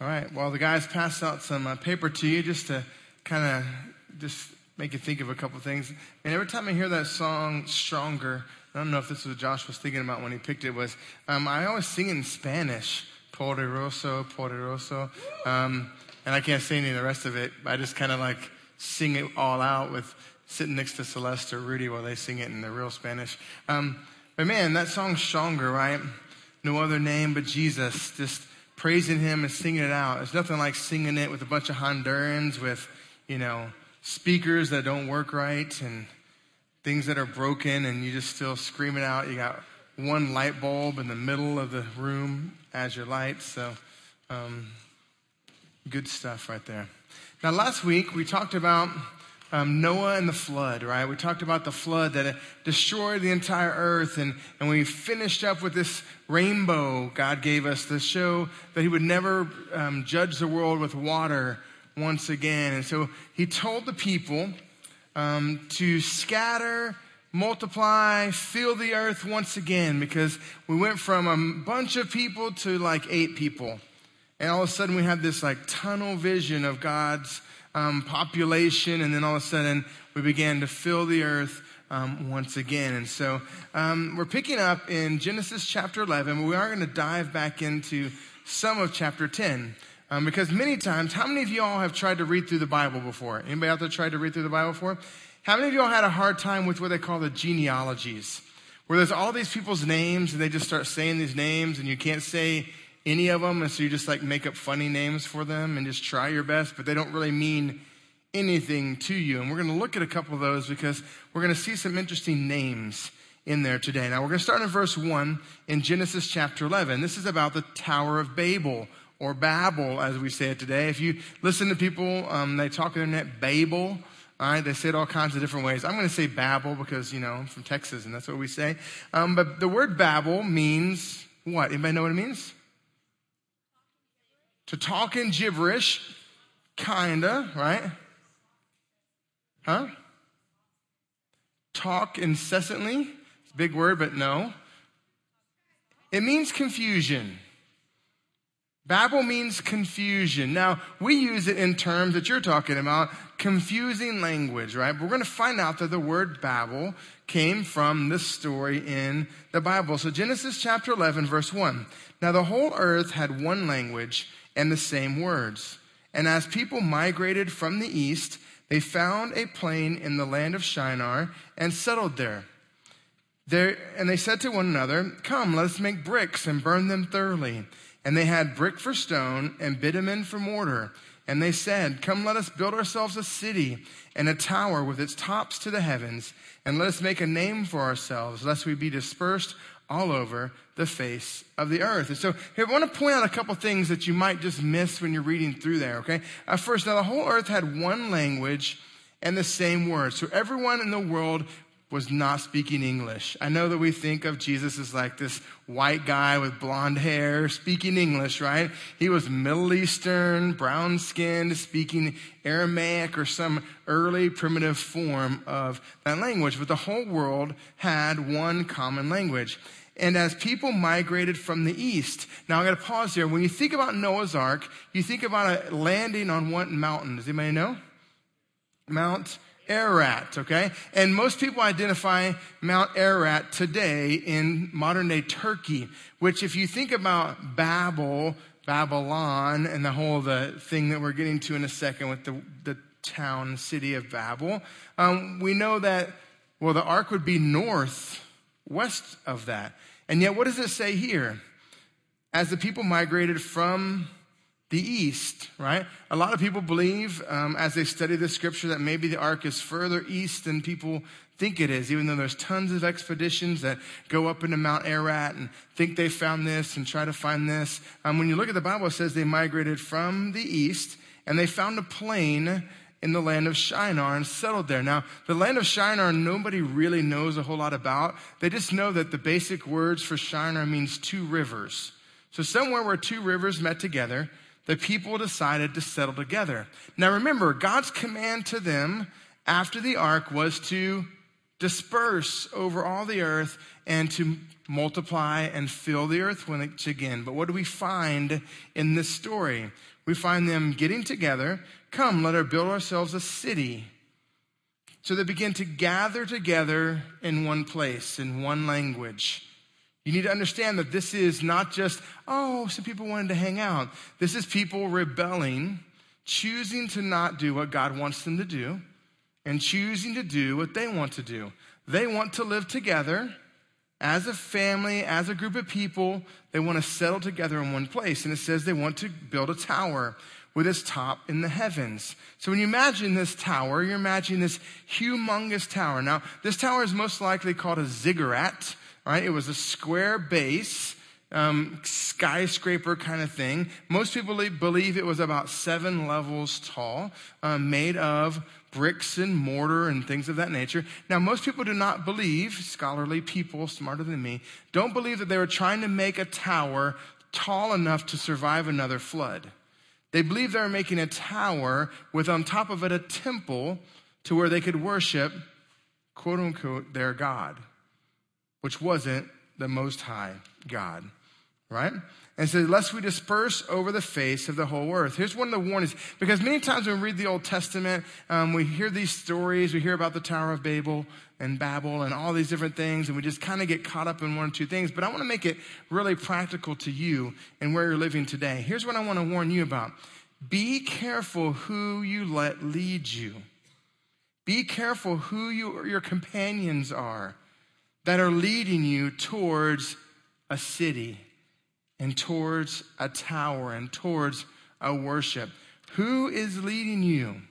All right. Well, the guys passed out some uh, paper to you just to kind of just make you think of a couple things. And every time I hear that song, "Stronger," I don't know if this was what Josh was thinking about when he picked it. Was um, I always sing in Spanish, "Poderoso, Poderoso," um, and I can't say any of the rest of it. I just kind of like sing it all out with sitting next to Celeste or Rudy while they sing it in the real Spanish. Um, but man, that song's stronger, right? No other name but Jesus. Just praising him and singing it out. It's nothing like singing it with a bunch of Hondurans with, you know, speakers that don't work right and things that are broken and you just still scream it out. You got one light bulb in the middle of the room as your light. So, um, good stuff right there. Now, last week we talked about um, Noah and the flood, right? We talked about the flood that destroyed the entire earth, and, and we finished up with this rainbow God gave us to show that He would never um, judge the world with water once again. And so He told the people um, to scatter, multiply, fill the earth once again, because we went from a bunch of people to like eight people. And all of a sudden we had this like tunnel vision of God's um, population, and then all of a sudden we began to fill the earth um, once again. And so um, we're picking up in Genesis chapter 11, but we are going to dive back into some of chapter 10. Um, because many times, how many of you all have tried to read through the Bible before? Anybody out there tried to read through the Bible before? How many of you all had a hard time with what they call the genealogies? Where there's all these people's names and they just start saying these names and you can't say any of them, and so you just like make up funny names for them and just try your best, but they don't really mean anything to you. And we're going to look at a couple of those because we're going to see some interesting names in there today. Now, we're going to start in verse 1 in Genesis chapter 11. This is about the Tower of Babel, or Babel, as we say it today. If you listen to people, um, they talk on the internet, Babel. All right, they say it all kinds of different ways. I'm going to say Babel because, you know, I'm from Texas and that's what we say. Um, but the word Babel means what? Anybody know what it means? To talk in gibberish, kinda, right? Huh? Talk incessantly. It's a big word, but no. It means confusion. Babel means confusion. Now, we use it in terms that you're talking about, confusing language, right? But we're going to find out that the word Babel came from this story in the Bible. So Genesis chapter 11, verse 1. Now the whole earth had one language and the same words. And as people migrated from the east, they found a plain in the land of Shinar and settled there. there. And they said to one another, Come, let us make bricks and burn them thoroughly. And they had brick for stone and bitumen for mortar. And they said, Come, let us build ourselves a city and a tower with its tops to the heavens, and let us make a name for ourselves, lest we be dispersed all over the face of the earth. And so here, I want to point out a couple things that you might just miss when you're reading through there, okay? Uh, first, now the whole earth had one language and the same words. So everyone in the world was not speaking English. I know that we think of Jesus as like this white guy with blonde hair speaking English, right? He was Middle Eastern, brown skinned, speaking Aramaic or some early primitive form of that language. But the whole world had one common language and as people migrated from the east. Now I'm going to pause here. When you think about Noah's Ark, you think about a landing on what mountain? Does anybody know? Mount Ararat, okay? And most people identify Mount Ararat today in modern day Turkey, which if you think about Babel, Babylon, and the whole the thing that we're getting to in a second with the, the town, city of Babel, um, we know that, well, the ark would be north, west of that. And yet, what does it say here? As the people migrated from the east, right? A lot of people believe, um, as they study the scripture, that maybe the ark is further east than people think it is, even though there's tons of expeditions that go up into Mount Ararat and think they found this and try to find this. Um, when you look at the Bible, it says they migrated from the east and they found a plain in the land of Shinar and settled there. Now, the land of Shinar, nobody really knows a whole lot about. They just know that the basic words for Shinar means two rivers. So somewhere where two rivers met together, the people decided to settle together. Now remember, God's command to them after the ark was to disperse over all the earth and to multiply and fill the earth once again. But what do we find in this story? We find them getting together. Come, let us build ourselves a city. So they begin to gather together in one place, in one language. You need to understand that this is not just, oh, some people wanted to hang out. This is people rebelling, choosing to not do what God wants them to do, and choosing to do what they want to do. They want to live together as a family, as a group of people. They want to settle together in one place. And it says they want to build a tower with its top in the heavens. So when you imagine this tower, you're imagining this humongous tower. Now, this tower is most likely called a ziggurat. Right? It was a square base, um, skyscraper kind of thing. Most people believe it was about seven levels tall, um, made of bricks and mortar and things of that nature. Now, most people do not believe, scholarly people smarter than me, don't believe that they were trying to make a tower tall enough to survive another flood. They believe they were making a tower with on top of it a temple to where they could worship, quote unquote, their God which wasn't the Most High God, right? And so, lest we disperse over the face of the whole earth. Here's one of the warnings, because many times when we read the Old Testament, um, we hear these stories, we hear about the Tower of Babel and Babel and all these different things, and we just kind of get caught up in one or two things. But I want to make it really practical to you and where you're living today. Here's what I want to warn you about be careful who you let lead you. Be careful who you, your companions are that are leading you towards a city and towards a tower and towards a worship. Who is leading you?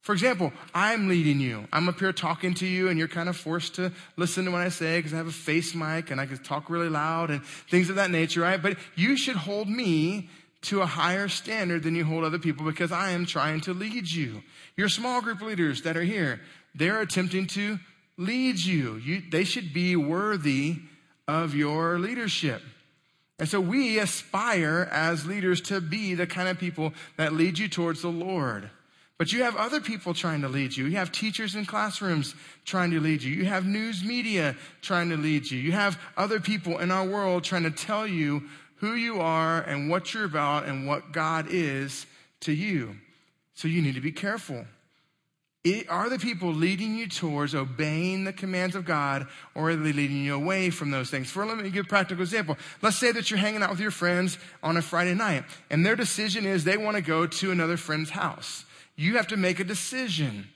For example, I'm leading you. I'm up here talking to you, and you're kind of forced to listen to what I say because I have a face mic and I can talk really loud and things of that nature, right? But you should hold me to a higher standard than you hold other people because I am trying to lead you. Your small group leaders that are here, they're attempting to lead you. you. They should be worthy of your leadership. And so we aspire as leaders to be the kind of people that lead you towards the Lord. But you have other people trying to lead you. You have teachers in classrooms trying to lead you. You have news media trying to lead you. You have other people in our world trying to tell you who you are and what you're about and what God is to you. So you need to be careful. Are the people leading you towards obeying the commands of God or are they leading you away from those things? For let me give a practical example. Let's say that you're hanging out with your friends on a Friday night and their decision is they want to go to another friend's house. You have to make a decision.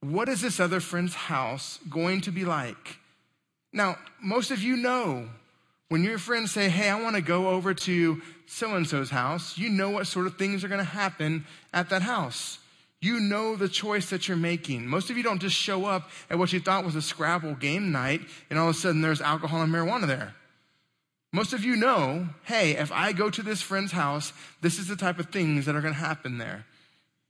What is this other friend's house going to be like? Now, most of you know when your friends say, Hey, I want to go over to so and so's house, you know what sort of things are going to happen at that house. You know the choice that you're making. Most of you don't just show up at what you thought was a Scrabble game night and all of a sudden there's alcohol and marijuana there. Most of you know, hey, if I go to this friend's house, this is the type of things that are going to happen there.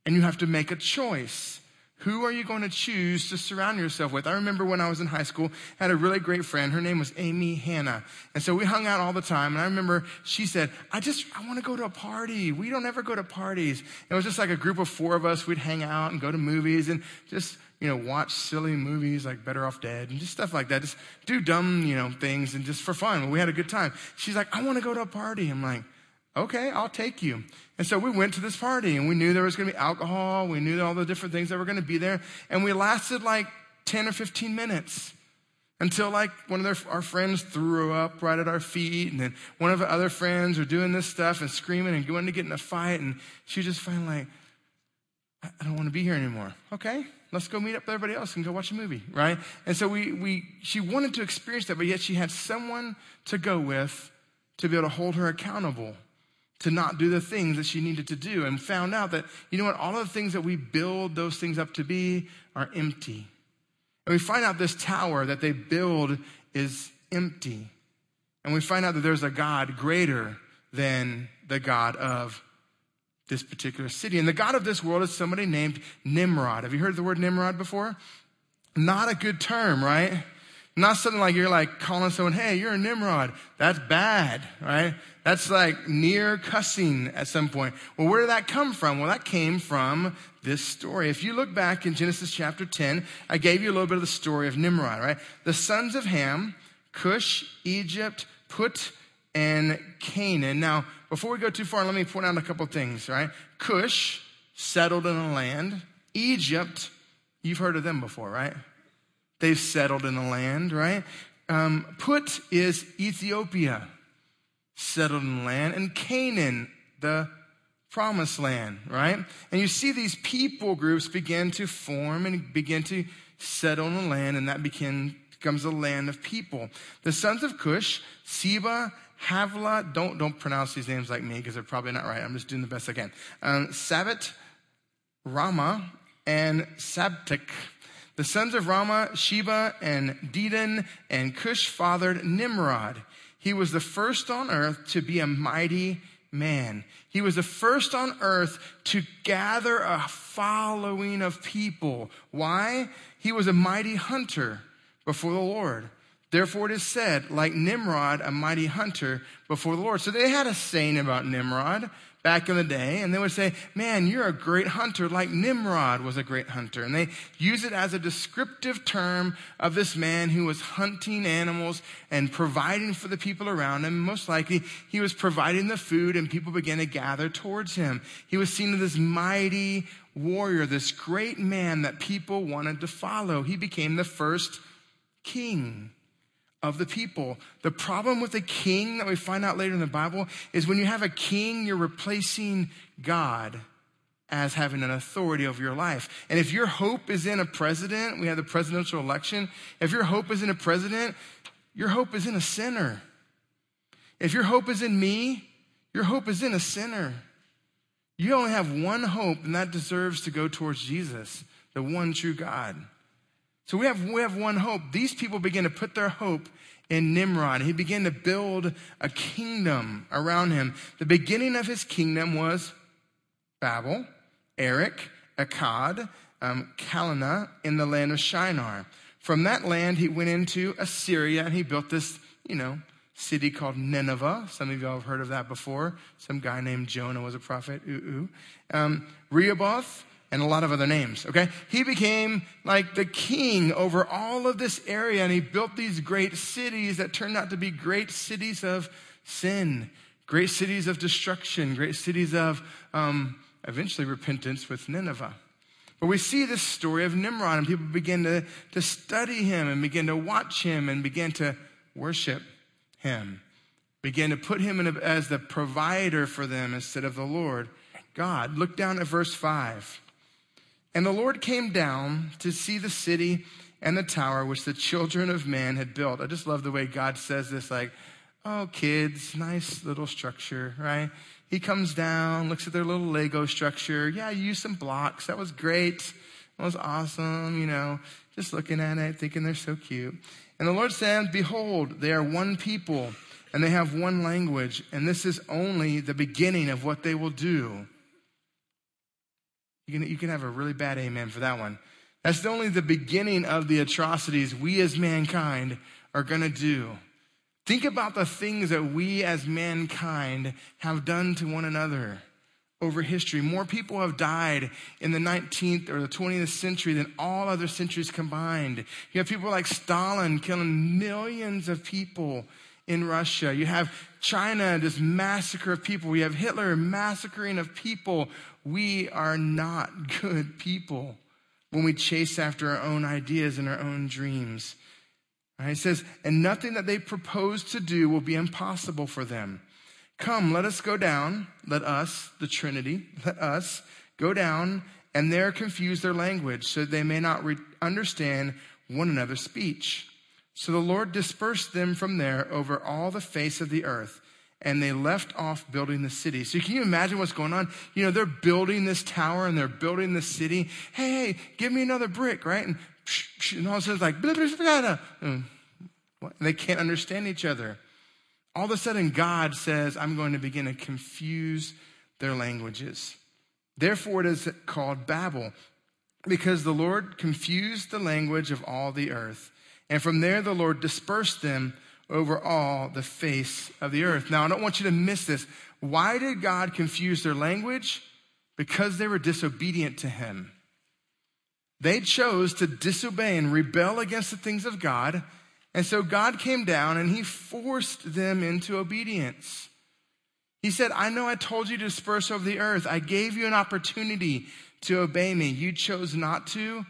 And you have to make a choice. Who are you going to choose to surround yourself with? I remember when I was in high school, I had a really great friend. Her name was Amy Hanna. And so we hung out all the time. And I remember she said, I just, I want to go to a party. We don't ever go to parties. It was just like a group of four of us. We'd hang out and go to movies and just, you know, watch silly movies like Better Off Dead and just stuff like that. Just do dumb, you know, things and just for fun. We had a good time. She's like, I want to go to a party. I'm like, okay, I'll take you. And so we went to this party and we knew there was going to be alcohol. We knew all the different things that were going to be there. And we lasted like 10 or 15 minutes until like one of their, our friends threw up right at our feet. And then one of the other friends were doing this stuff and screaming and going to get in a fight. And she was just finally like, I don't want to be here anymore. Okay, let's go meet up with everybody else and go watch a movie, right? And so we, we, she wanted to experience that, but yet she had someone to go with to be able to hold her accountable to not do the things that she needed to do and found out that, you know what, all of the things that we build those things up to be are empty. And we find out this tower that they build is empty. And we find out that there's a God greater than the God of this particular city. And the God of this world is somebody named Nimrod. Have you heard the word Nimrod before? Not a good term, right? Not something like you're like calling someone, hey, you're a Nimrod. That's bad, right? That's like near cussing at some point. Well, where did that come from? Well, that came from this story. If you look back in Genesis chapter 10, I gave you a little bit of the story of Nimrod, right? The sons of Ham, Cush, Egypt, Put, and Canaan. Now, before we go too far, let me point out a couple things, right? Cush settled in a land. Egypt, you've heard of them before, right? They've settled in the land, right? Um, Put is Ethiopia, settled in the land, and Canaan, the promised land, right? And you see these people groups begin to form and begin to settle in the land, and that begin, becomes a land of people. The sons of Cush, Seba, Havilah, don't, don't pronounce these names like me because they're probably not right. I'm just doing the best I can. Um, Sabit, Raamah, and Sabtek. The sons of Raamah, Sheba, and Dedan, and Cush fathered Nimrod. He was the first on earth to be a mighty man. He was the first on earth to gather a following of people. Why? He was a mighty hunter before the Lord. Therefore, it is said, like Nimrod, a mighty hunter before the Lord. So they had a saying about Nimrod back in the day, and they would say, Man, you're a great hunter, like Nimrod was a great hunter. And they use it as a descriptive term of this man who was hunting animals and providing for the people around him. Most likely, he was providing the food, and people began to gather towards him. He was seen as this mighty warrior, this great man that people wanted to follow. He became the first king of the people. The problem with a king that we find out later in the Bible is when you have a king, you're replacing God as having an authority over your life. And if your hope is in a president, we have the presidential election. If your hope is in a president, your hope is in a sinner. If your hope is in me, your hope is in a sinner. You only have one hope, and that deserves to go towards Jesus, the one true God. So we have, we have one hope. These people begin to put their hope in Nimrod. He began to build a kingdom around him. The beginning of his kingdom was Babel, Erech, Akkad, um, Calneh in the land of Shinar. From that land, he went into Assyria and he built this, you know, city called Nineveh. Some of y'all have heard of that before. Some guy named Jonah was a prophet. Ooh, ooh. Um, Rehoboth, and a lot of other names, okay? He became like the king over all of this area and he built these great cities that turned out to be great cities of sin, great cities of destruction, great cities of um, eventually repentance with Nineveh. But we see this story of Nimrod and people begin to, to study him and begin to watch him and begin to worship him, begin to put him a, as the provider for them instead of the Lord God. Look down at verse 5. And the Lord came down to see the city and the tower which the children of man had built. I just love the way God says this like, oh, kids, nice little structure, right? He comes down, looks at their little Lego structure. Yeah, you used some blocks. That was great. That was awesome, you know, just looking at it, thinking they're so cute. And the Lord said, Behold, they are one people, and they have one language, and this is only the beginning of what they will do. You can, you can have a really bad amen for that one. That's only the beginning of the atrocities we as mankind are going to do. Think about the things that we as mankind have done to one another over history. More people have died in the 19th or the 20th century than all other centuries combined. You have people like Stalin killing millions of people in Russia. You have China, this massacre of people. You have Hitler massacring of people we are not good people when we chase after our own ideas and our own dreams. Right? It says, and nothing that they propose to do will be impossible for them. Come, let us go down. Let us, the Trinity, let us go down and there confuse their language so they may not re- understand one another's speech. So the Lord dispersed them from there over all the face of the earth and they left off building the city. So can you imagine what's going on? You know, they're building this tower and they're building the city. Hey, hey, give me another brick, right? And, and all of a sudden it's like, blah, blah, blah, mm. they can't understand each other. All of a sudden, God says, I'm going to begin to confuse their languages. Therefore, it is called Babel, because the Lord confused the language of all the earth And from there, the Lord dispersed them over all the face of the earth. Now, I don't want you to miss this. Why did God confuse their language? Because they were disobedient to Him. They chose to disobey and rebel against the things of God. And so God came down and He forced them into obedience. He said, I know I told you to disperse over the earth. I gave you an opportunity to obey me. You chose not to.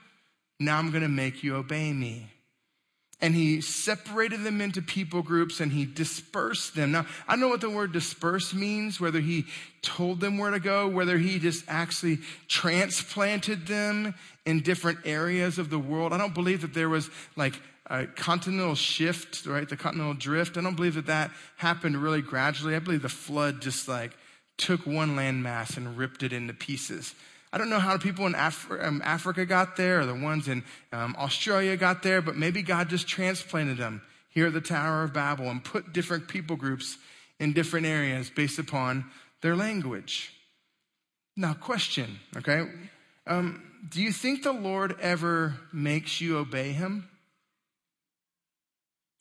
Now I'm going to make you obey me. And he separated them into people groups and he dispersed them. Now, I don't know what the word disperse means, whether he told them where to go, whether he just actually transplanted them in different areas of the world. I don't believe that there was like a continental shift, right? The continental drift. I don't believe that that happened really gradually. I believe the flood just like took one landmass and ripped it into pieces. I don't know how the people in um, Africa got there or the ones in um, Australia got there, but maybe God just transplanted them here at the Tower of Babel and put different people groups in different areas based upon their language. Now, question, okay? Um, do you think the Lord ever makes you obey him?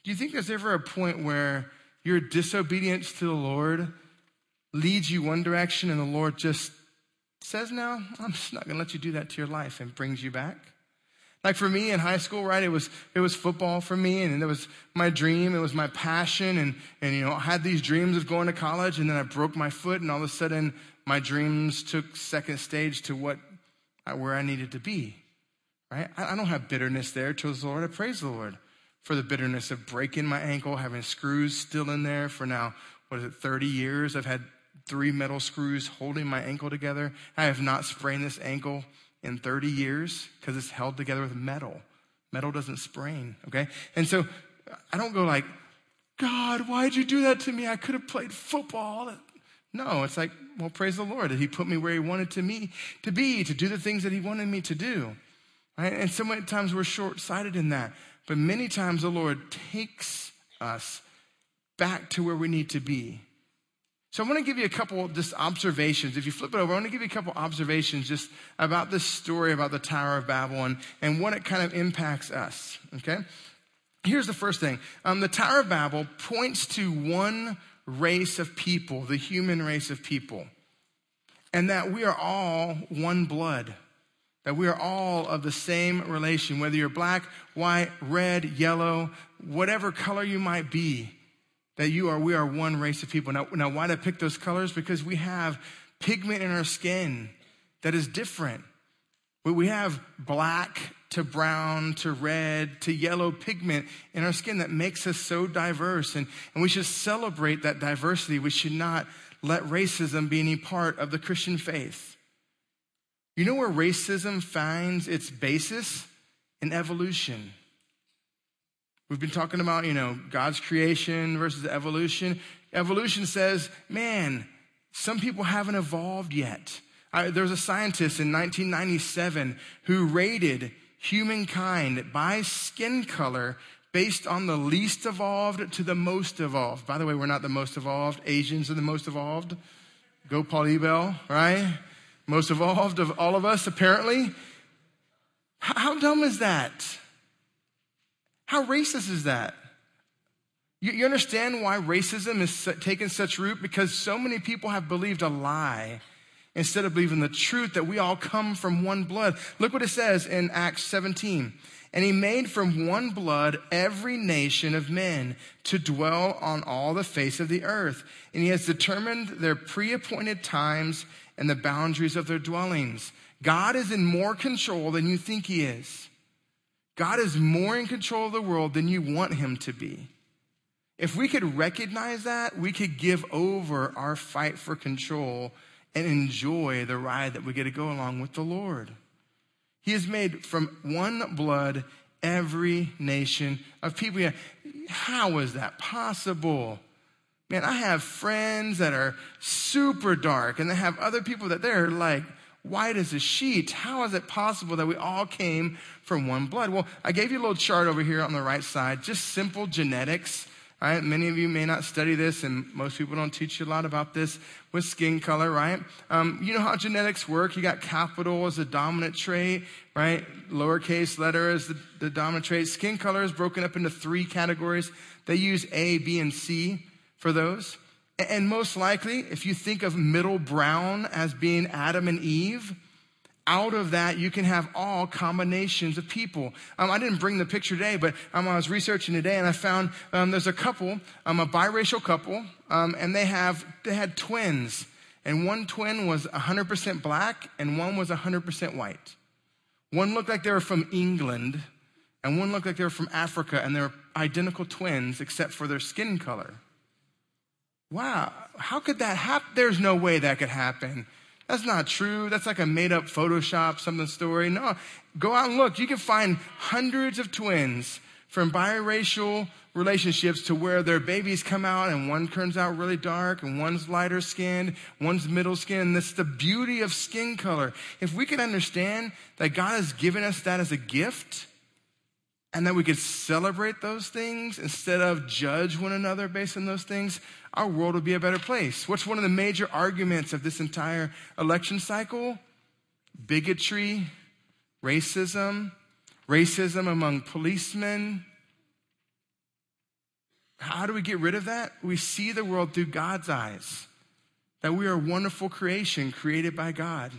Do you think there's ever a point where your disobedience to the Lord leads you one direction and the Lord just says, No, I'm just not going to let you do that to your life and brings you back? Like for me in high school, right? It was, it was football for me and it was my dream. It was my passion. And, and, you know, I had these dreams of going to college and then I broke my foot and all of a sudden my dreams took second stage to what, uh, where I needed to be, right? I, I don't have bitterness there towards the Lord. I praise the Lord for the bitterness of breaking my ankle, having screws still in there for now, what is it, 30 years? I've had three metal screws holding my ankle together. I have not sprained this ankle in 30 years because it's held together with metal. Metal doesn't sprain, okay? And so I don't go like, God, why'd you do that to me? I could have played football. No, it's like, well, praise the Lord that He put me where He wanted to me to be, to do the things that He wanted me to do. Right? And so many times we're short sighted in that. But many times the Lord takes us back to where we need to be. So I want to give you a couple just observations. If you flip it over, I want to give you a couple observations just about this story about the Tower of Babylon and what it kind of impacts us. Okay? Here's the first thing. Um, the Tower of Babel points to one race of people, the human race of people, and that we are all one blood. That we are all of the same relation, whether you're black, white, red, yellow, whatever color you might be, that you are, we are one race of people. Now, now why did I pick those colors? Because we have pigment in our skin that is different. We have black to brown to red to yellow pigment in our skin that makes us so diverse. And, and we should celebrate that diversity. We should not let racism be any part of the Christian faith. You know where racism finds its basis? In evolution. We've been talking about, you know, God's creation versus evolution. Evolution says, man, some people haven't evolved yet. I, there was a scientist in 1997 who rated humankind by skin color based on the least evolved to the most evolved. By the way, we're not the most evolved. Asians are the most evolved. Go Paul Ebel, right? most evolved of all of us, apparently. How dumb is that? How racist is that? You, understand why racism has taken such root? Because so many people have believed a lie instead of believing the truth that we all come from one blood. Look what it says in Acts 17. And he made from one blood every nation of men to dwell on all the face of the earth. And he has determined their pre appointed times and the boundaries of their dwellings. God is in more control than you think he is. God is more in control of the world than you want him to be. If we could recognize that, we could give over our fight for control and enjoy the ride that we get to go along with the Lord. He has made from one blood every nation of people. How is that possible? Man, I have friends that are super dark and they have other people that they're like white as a sheet. How is it possible that we all came from one blood? Well, I gave you a little chart over here on the right side, just simple genetics. right? Many of you may not study this, and most people don't teach you a lot about this with skin color, right? Um, you know how genetics work. You got capital as a dominant trait, right? Lowercase letter is the, the dominant trait. Skin color is broken up into three categories. They use A, B, and C for those. And most likely, if you think of middle brown as being Adam and Eve, out of that, you can have all combinations of people. Um, I didn't bring the picture today, but um, I was researching today and I found um, there's a couple, um, a biracial couple, um, and they have they had twins, and one twin was 100% black and one was 100% white. One looked like they were from England, and one looked like they were from Africa, and they were identical twins except for their skin color. Wow, how could that happen? There's no way that could happen. That's not true. That's like a made up Photoshop something story. No, go out and look. You can find hundreds of twins from biracial relationships to where their babies come out and one turns out really dark and one's lighter skinned, one's middle skinned. That's the beauty of skin color. If we can understand that God has given us that as a gift, and that we could celebrate those things instead of judge one another based on those things, our world would be a better place. What's one of the major arguments of this entire election cycle? Bigotry, racism, racism among policemen. How do we get rid of that? We see the world through God's eyes, that we are a wonderful creation created by God.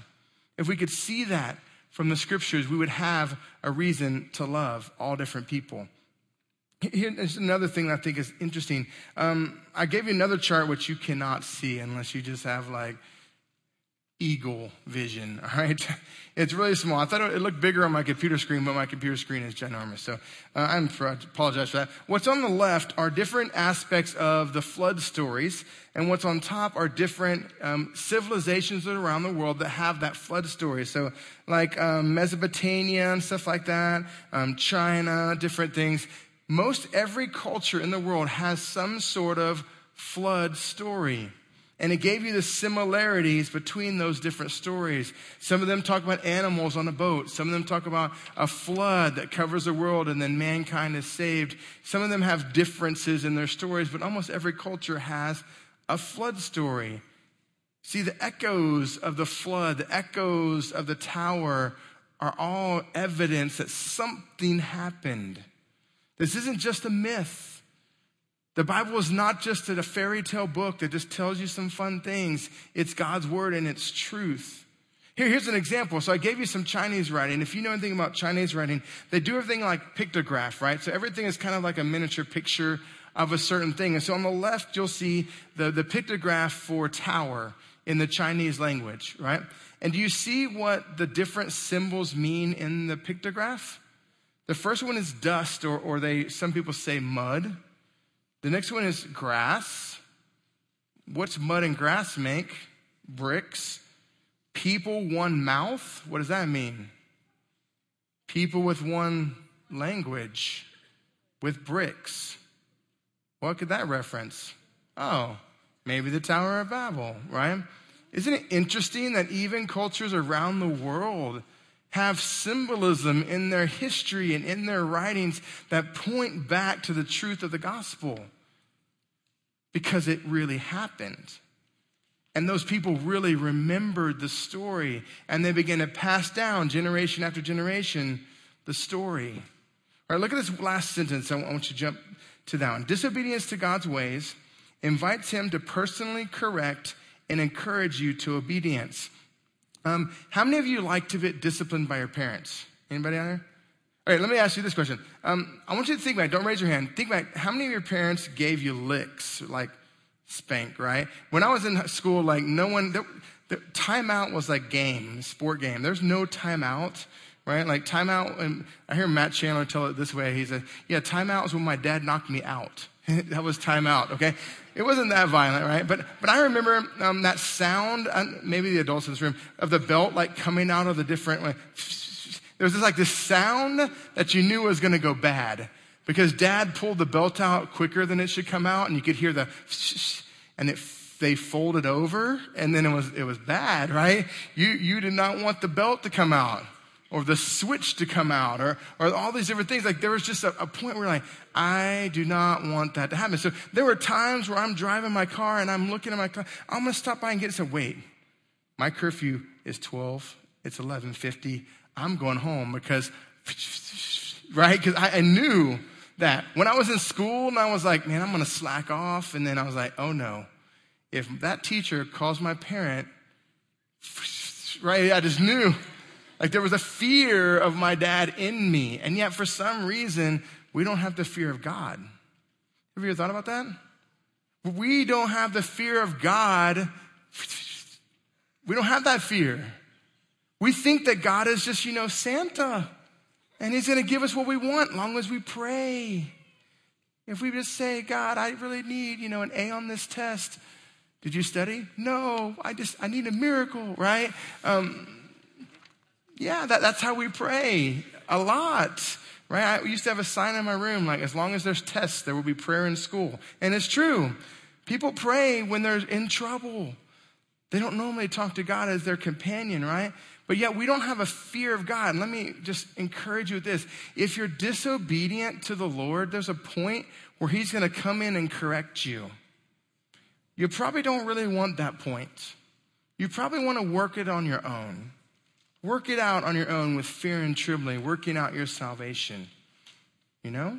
If we could see that from the scriptures, we would have a reason to love all different people. Here's another thing I think is interesting. Um, I gave you another chart which you cannot see unless you just have like eagle vision, all right? It's really small. I thought it looked bigger on my computer screen, but my computer screen is ginormous. So uh, I apologize for that. What's on the left are different aspects of the flood stories, and what's on top are different um, civilizations around the world that have that flood story. So like um, Mesopotamia and stuff like that, um, China, different things. Most every culture in the world has some sort of flood story. And it gave you the similarities between those different stories. Some of them talk about animals on a boat. Some of them talk about a flood that covers the world and then mankind is saved. Some of them have differences in their stories, but almost every culture has a flood story. See, the echoes of the flood, the echoes of the tower are all evidence that something happened. This isn't just a myth. The Bible is not just a fairy tale book that just tells you some fun things. It's God's word and it's truth. Here, here's an example. So I gave you some Chinese writing. If you know anything about Chinese writing, they do everything like pictograph, right? So everything is kind of like a miniature picture of a certain thing. And so on the left, you'll see the, the pictograph for tower in the Chinese language, right? And do you see what the different symbols mean in the pictograph? The first one is dust, or, or they, some people say mud. The next one is grass. What's mud and grass make? Bricks. People, one mouth. What does that mean? People with one language, with bricks. What could that reference? Oh, maybe the Tower of Babel, right? Isn't it interesting that even cultures around the world have symbolism in their history and in their writings that point back to the truth of the gospel because it really happened. And those people really remembered the story and they began to pass down generation after generation the story. All right, look at this last sentence. I want you to jump to that one. Disobedience to God's ways invites him to personally correct and encourage you to obedience. Um, how many of you like to get disciplined by your parents? Anybody out there? All right, let me ask you this question. Um, I want you to think about it. Don't raise your hand. Think about how many of your parents gave you licks, like spank, right? When I was in school, like no one, the, the timeout was like game, sport game. There's no timeout, right? Like timeout, and I hear Matt Chandler tell it this way. He said, yeah, timeout was when my dad knocked me out. that was timeout, okay? It wasn't that violent, right? But, but I remember um, that sound, uh, maybe the adults in this room, of the belt like coming out of the different, like, there was just like this sound that you knew was going to go bad because dad pulled the belt out quicker than it should come out and you could hear the, and it, they folded over and then it was, it was bad, right? You, you did not want the belt to come out. Or the switch to come out or, or all these different things. Like there was just a, a point where like, I do not want that to happen. So there were times where I'm driving my car and I'm looking at my car. I'm going to stop by and get some, wait, my curfew is 12. It's 1150. I'm going home because, right? Because I, I knew that when I was in school and I was like, man, I'm going to slack off. And then I was like, oh no, if that teacher calls my parent, right? I just knew like there was a fear of my dad in me. And yet for some reason, we don't have the fear of God. Have you ever thought about that? We don't have the fear of God. We don't have that fear. We think that God is just, you know, Santa and he's going to give us what we want as long as we pray. If we just say, God, I really need, you know, an A on this test. Did you study? No, I just, I need a miracle, right? Um, yeah, that, that's how we pray a lot, right? I used to have a sign in my room like, as long as there's tests, there will be prayer in school. And it's true. People pray when they're in trouble. They don't normally talk to God as their companion, right? But yet we don't have a fear of God. let me just encourage you with this. If you're disobedient to the Lord, there's a point where He's going to come in and correct you. You probably don't really want that point. You probably want to work it on your own. Work it out on your own with fear and trembling, working out your salvation. You know?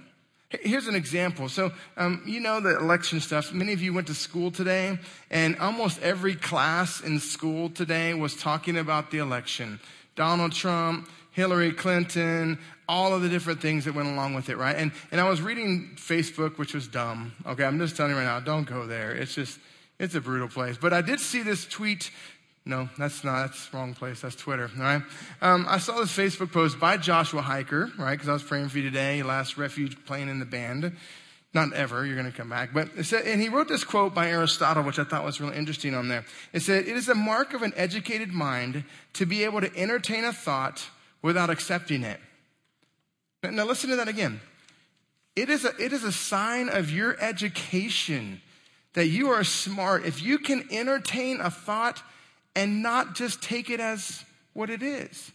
Here's an example. So, um, you know the election stuff. Many of you went to school today, and almost every class in school today was talking about the election. Donald Trump, Hillary Clinton, all of the different things that went along with it, right? And, and I was reading Facebook, which was dumb. Okay, I'm just telling you right now, don't go there. It's just, it's a brutal place. But I did see this tweet no, that's not, that's wrong place. That's Twitter, all right? Um, I saw this Facebook post by Joshua Hiker, right? Because I was praying for you today, last refuge playing in the band. Not ever, you're going to come back. But it said, and he wrote this quote by Aristotle, which I thought was really interesting on there. It said, It is a mark of an educated mind to be able to entertain a thought without accepting it. Now, listen to that again. It is, a, it is a sign of your education that you are smart. If you can entertain a thought and not just take it as what it is.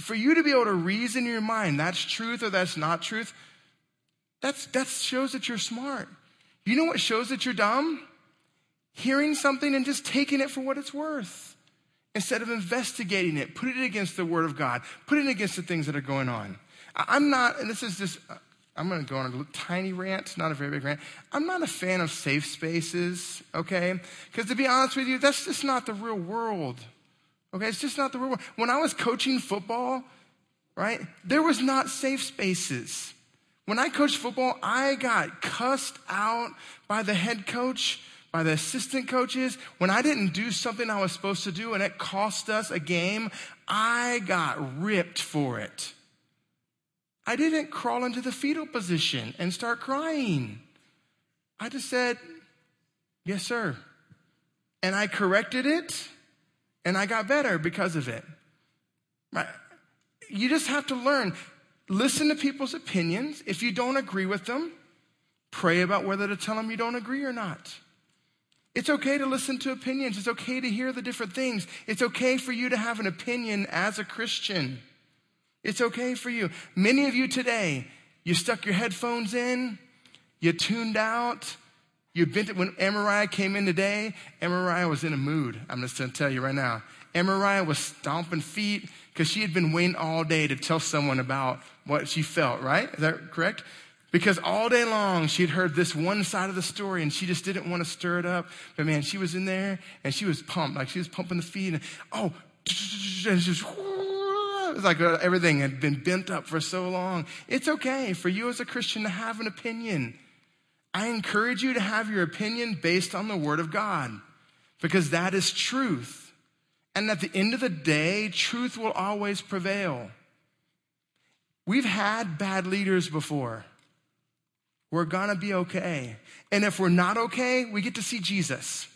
For you to be able to reason in your mind, that's truth or that's not truth, that's, that shows that you're smart. You know what shows that you're dumb? Hearing something and just taking it for what it's worth. Instead of investigating it, putting it against the Word of God, putting it against the things that are going on. I'm not, and this is just I'm going to go on a tiny rant, not a very big rant. I'm not a fan of safe spaces, okay? Because to be honest with you, that's just not the real world. Okay, it's just not the real world. When I was coaching football, right, there was not safe spaces. When I coached football, I got cussed out by the head coach, by the assistant coaches. When I didn't do something I was supposed to do and it cost us a game, I got ripped for it. I didn't crawl into the fetal position and start crying. I just said, Yes, sir. And I corrected it and I got better because of it. Right? You just have to learn. Listen to people's opinions. If you don't agree with them, pray about whether to tell them you don't agree or not. It's okay to listen to opinions. It's okay to hear the different things. It's okay for you to have an opinion as a Christian. It's okay for you. Many of you today, you stuck your headphones in, you tuned out, you bent it. When Amariah came in today, Amariah was in a mood. I'm just going to tell you right now. Amariah was stomping feet because she had been waiting all day to tell someone about what she felt, right? Is that correct? Because all day long she had heard this one side of the story and she just didn't want to stir it up. But man, she was in there and she was pumped, like she was pumping the feet and oh, and it's like uh, everything had been bent up for so long. It's okay for you as a Christian to have an opinion. I encourage you to have your opinion based on the Word of God because that is truth. And at the end of the day, truth will always prevail. We've had bad leaders before. We're gonna be okay. And if we're not okay, we get to see Jesus.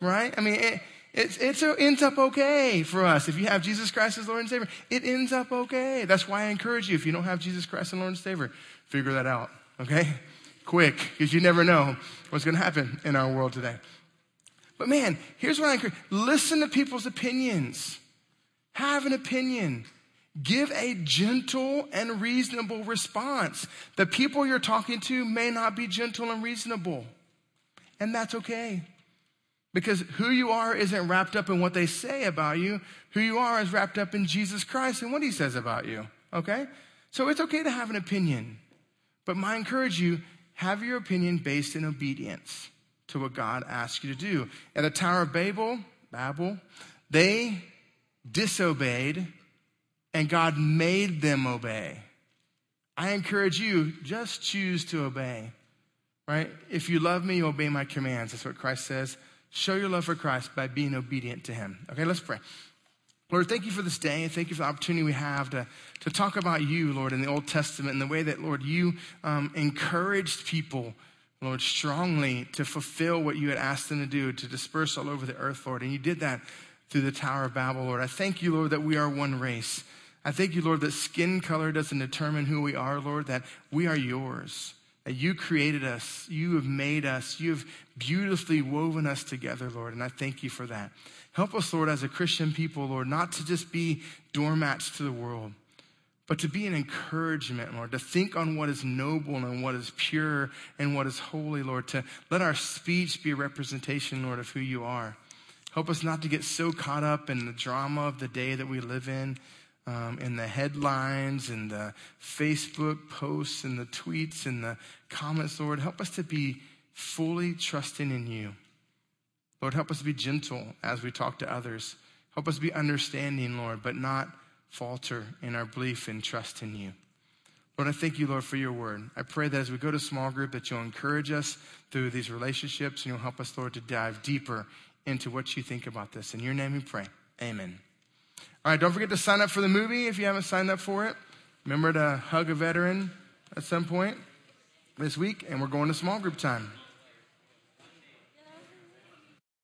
Right? I mean, it, it, it ends up okay for us. If you have Jesus Christ as Lord and Savior, it ends up okay. That's why I encourage you, if you don't have Jesus Christ as Lord and Savior, figure that out, okay? Quick, because you never know what's going to happen in our world today. But man, here's what I encourage listen to people's opinions. Have an opinion. Give a gentle and reasonable response. The people you're talking to may not be gentle and reasonable, and that's okay. Because who you are isn't wrapped up in what they say about you. Who you are is wrapped up in Jesus Christ and what he says about you. Okay? So it's okay to have an opinion. But I encourage you, have your opinion based in obedience to what God asks you to do. At the Tower of Babel, Babel, they disobeyed and God made them obey. I encourage you, just choose to obey. Right? If you love me, you obey my commands. That's what Christ says. Show your love for Christ by being obedient to him. Okay, let's pray. Lord, thank you for this day. Thank you for the opportunity we have to, to talk about you, Lord, in the Old Testament and the way that, Lord, you um, encouraged people, Lord, strongly to fulfill what you had asked them to do, to disperse all over the earth, Lord. And you did that through the Tower of Babel, Lord. I thank you, Lord, that we are one race. I thank you, Lord, that skin color doesn't determine who we are, Lord, that we are yours that you created us, you have made us, you have beautifully woven us together, Lord, and I thank you for that. Help us, Lord, as a Christian people, Lord, not to just be doormats to the world, but to be an encouragement, Lord, to think on what is noble and what is pure and what is holy, Lord, to let our speech be a representation, Lord, of who you are. Help us not to get so caught up in the drama of the day that we live in, um, in the headlines and the Facebook posts and the tweets and the comments, Lord. Help us to be fully trusting in you. Lord, help us to be gentle as we talk to others. Help us be understanding, Lord, but not falter in our belief and trust in you. Lord, I thank you, Lord, for your word. I pray that as we go to small group, that you'll encourage us through these relationships and you'll help us, Lord, to dive deeper into what you think about this. In your name we pray. Amen. All right, don't forget to sign up for the movie if you haven't signed up for it. Remember to hug a veteran at some point this week, and we're going to small group time.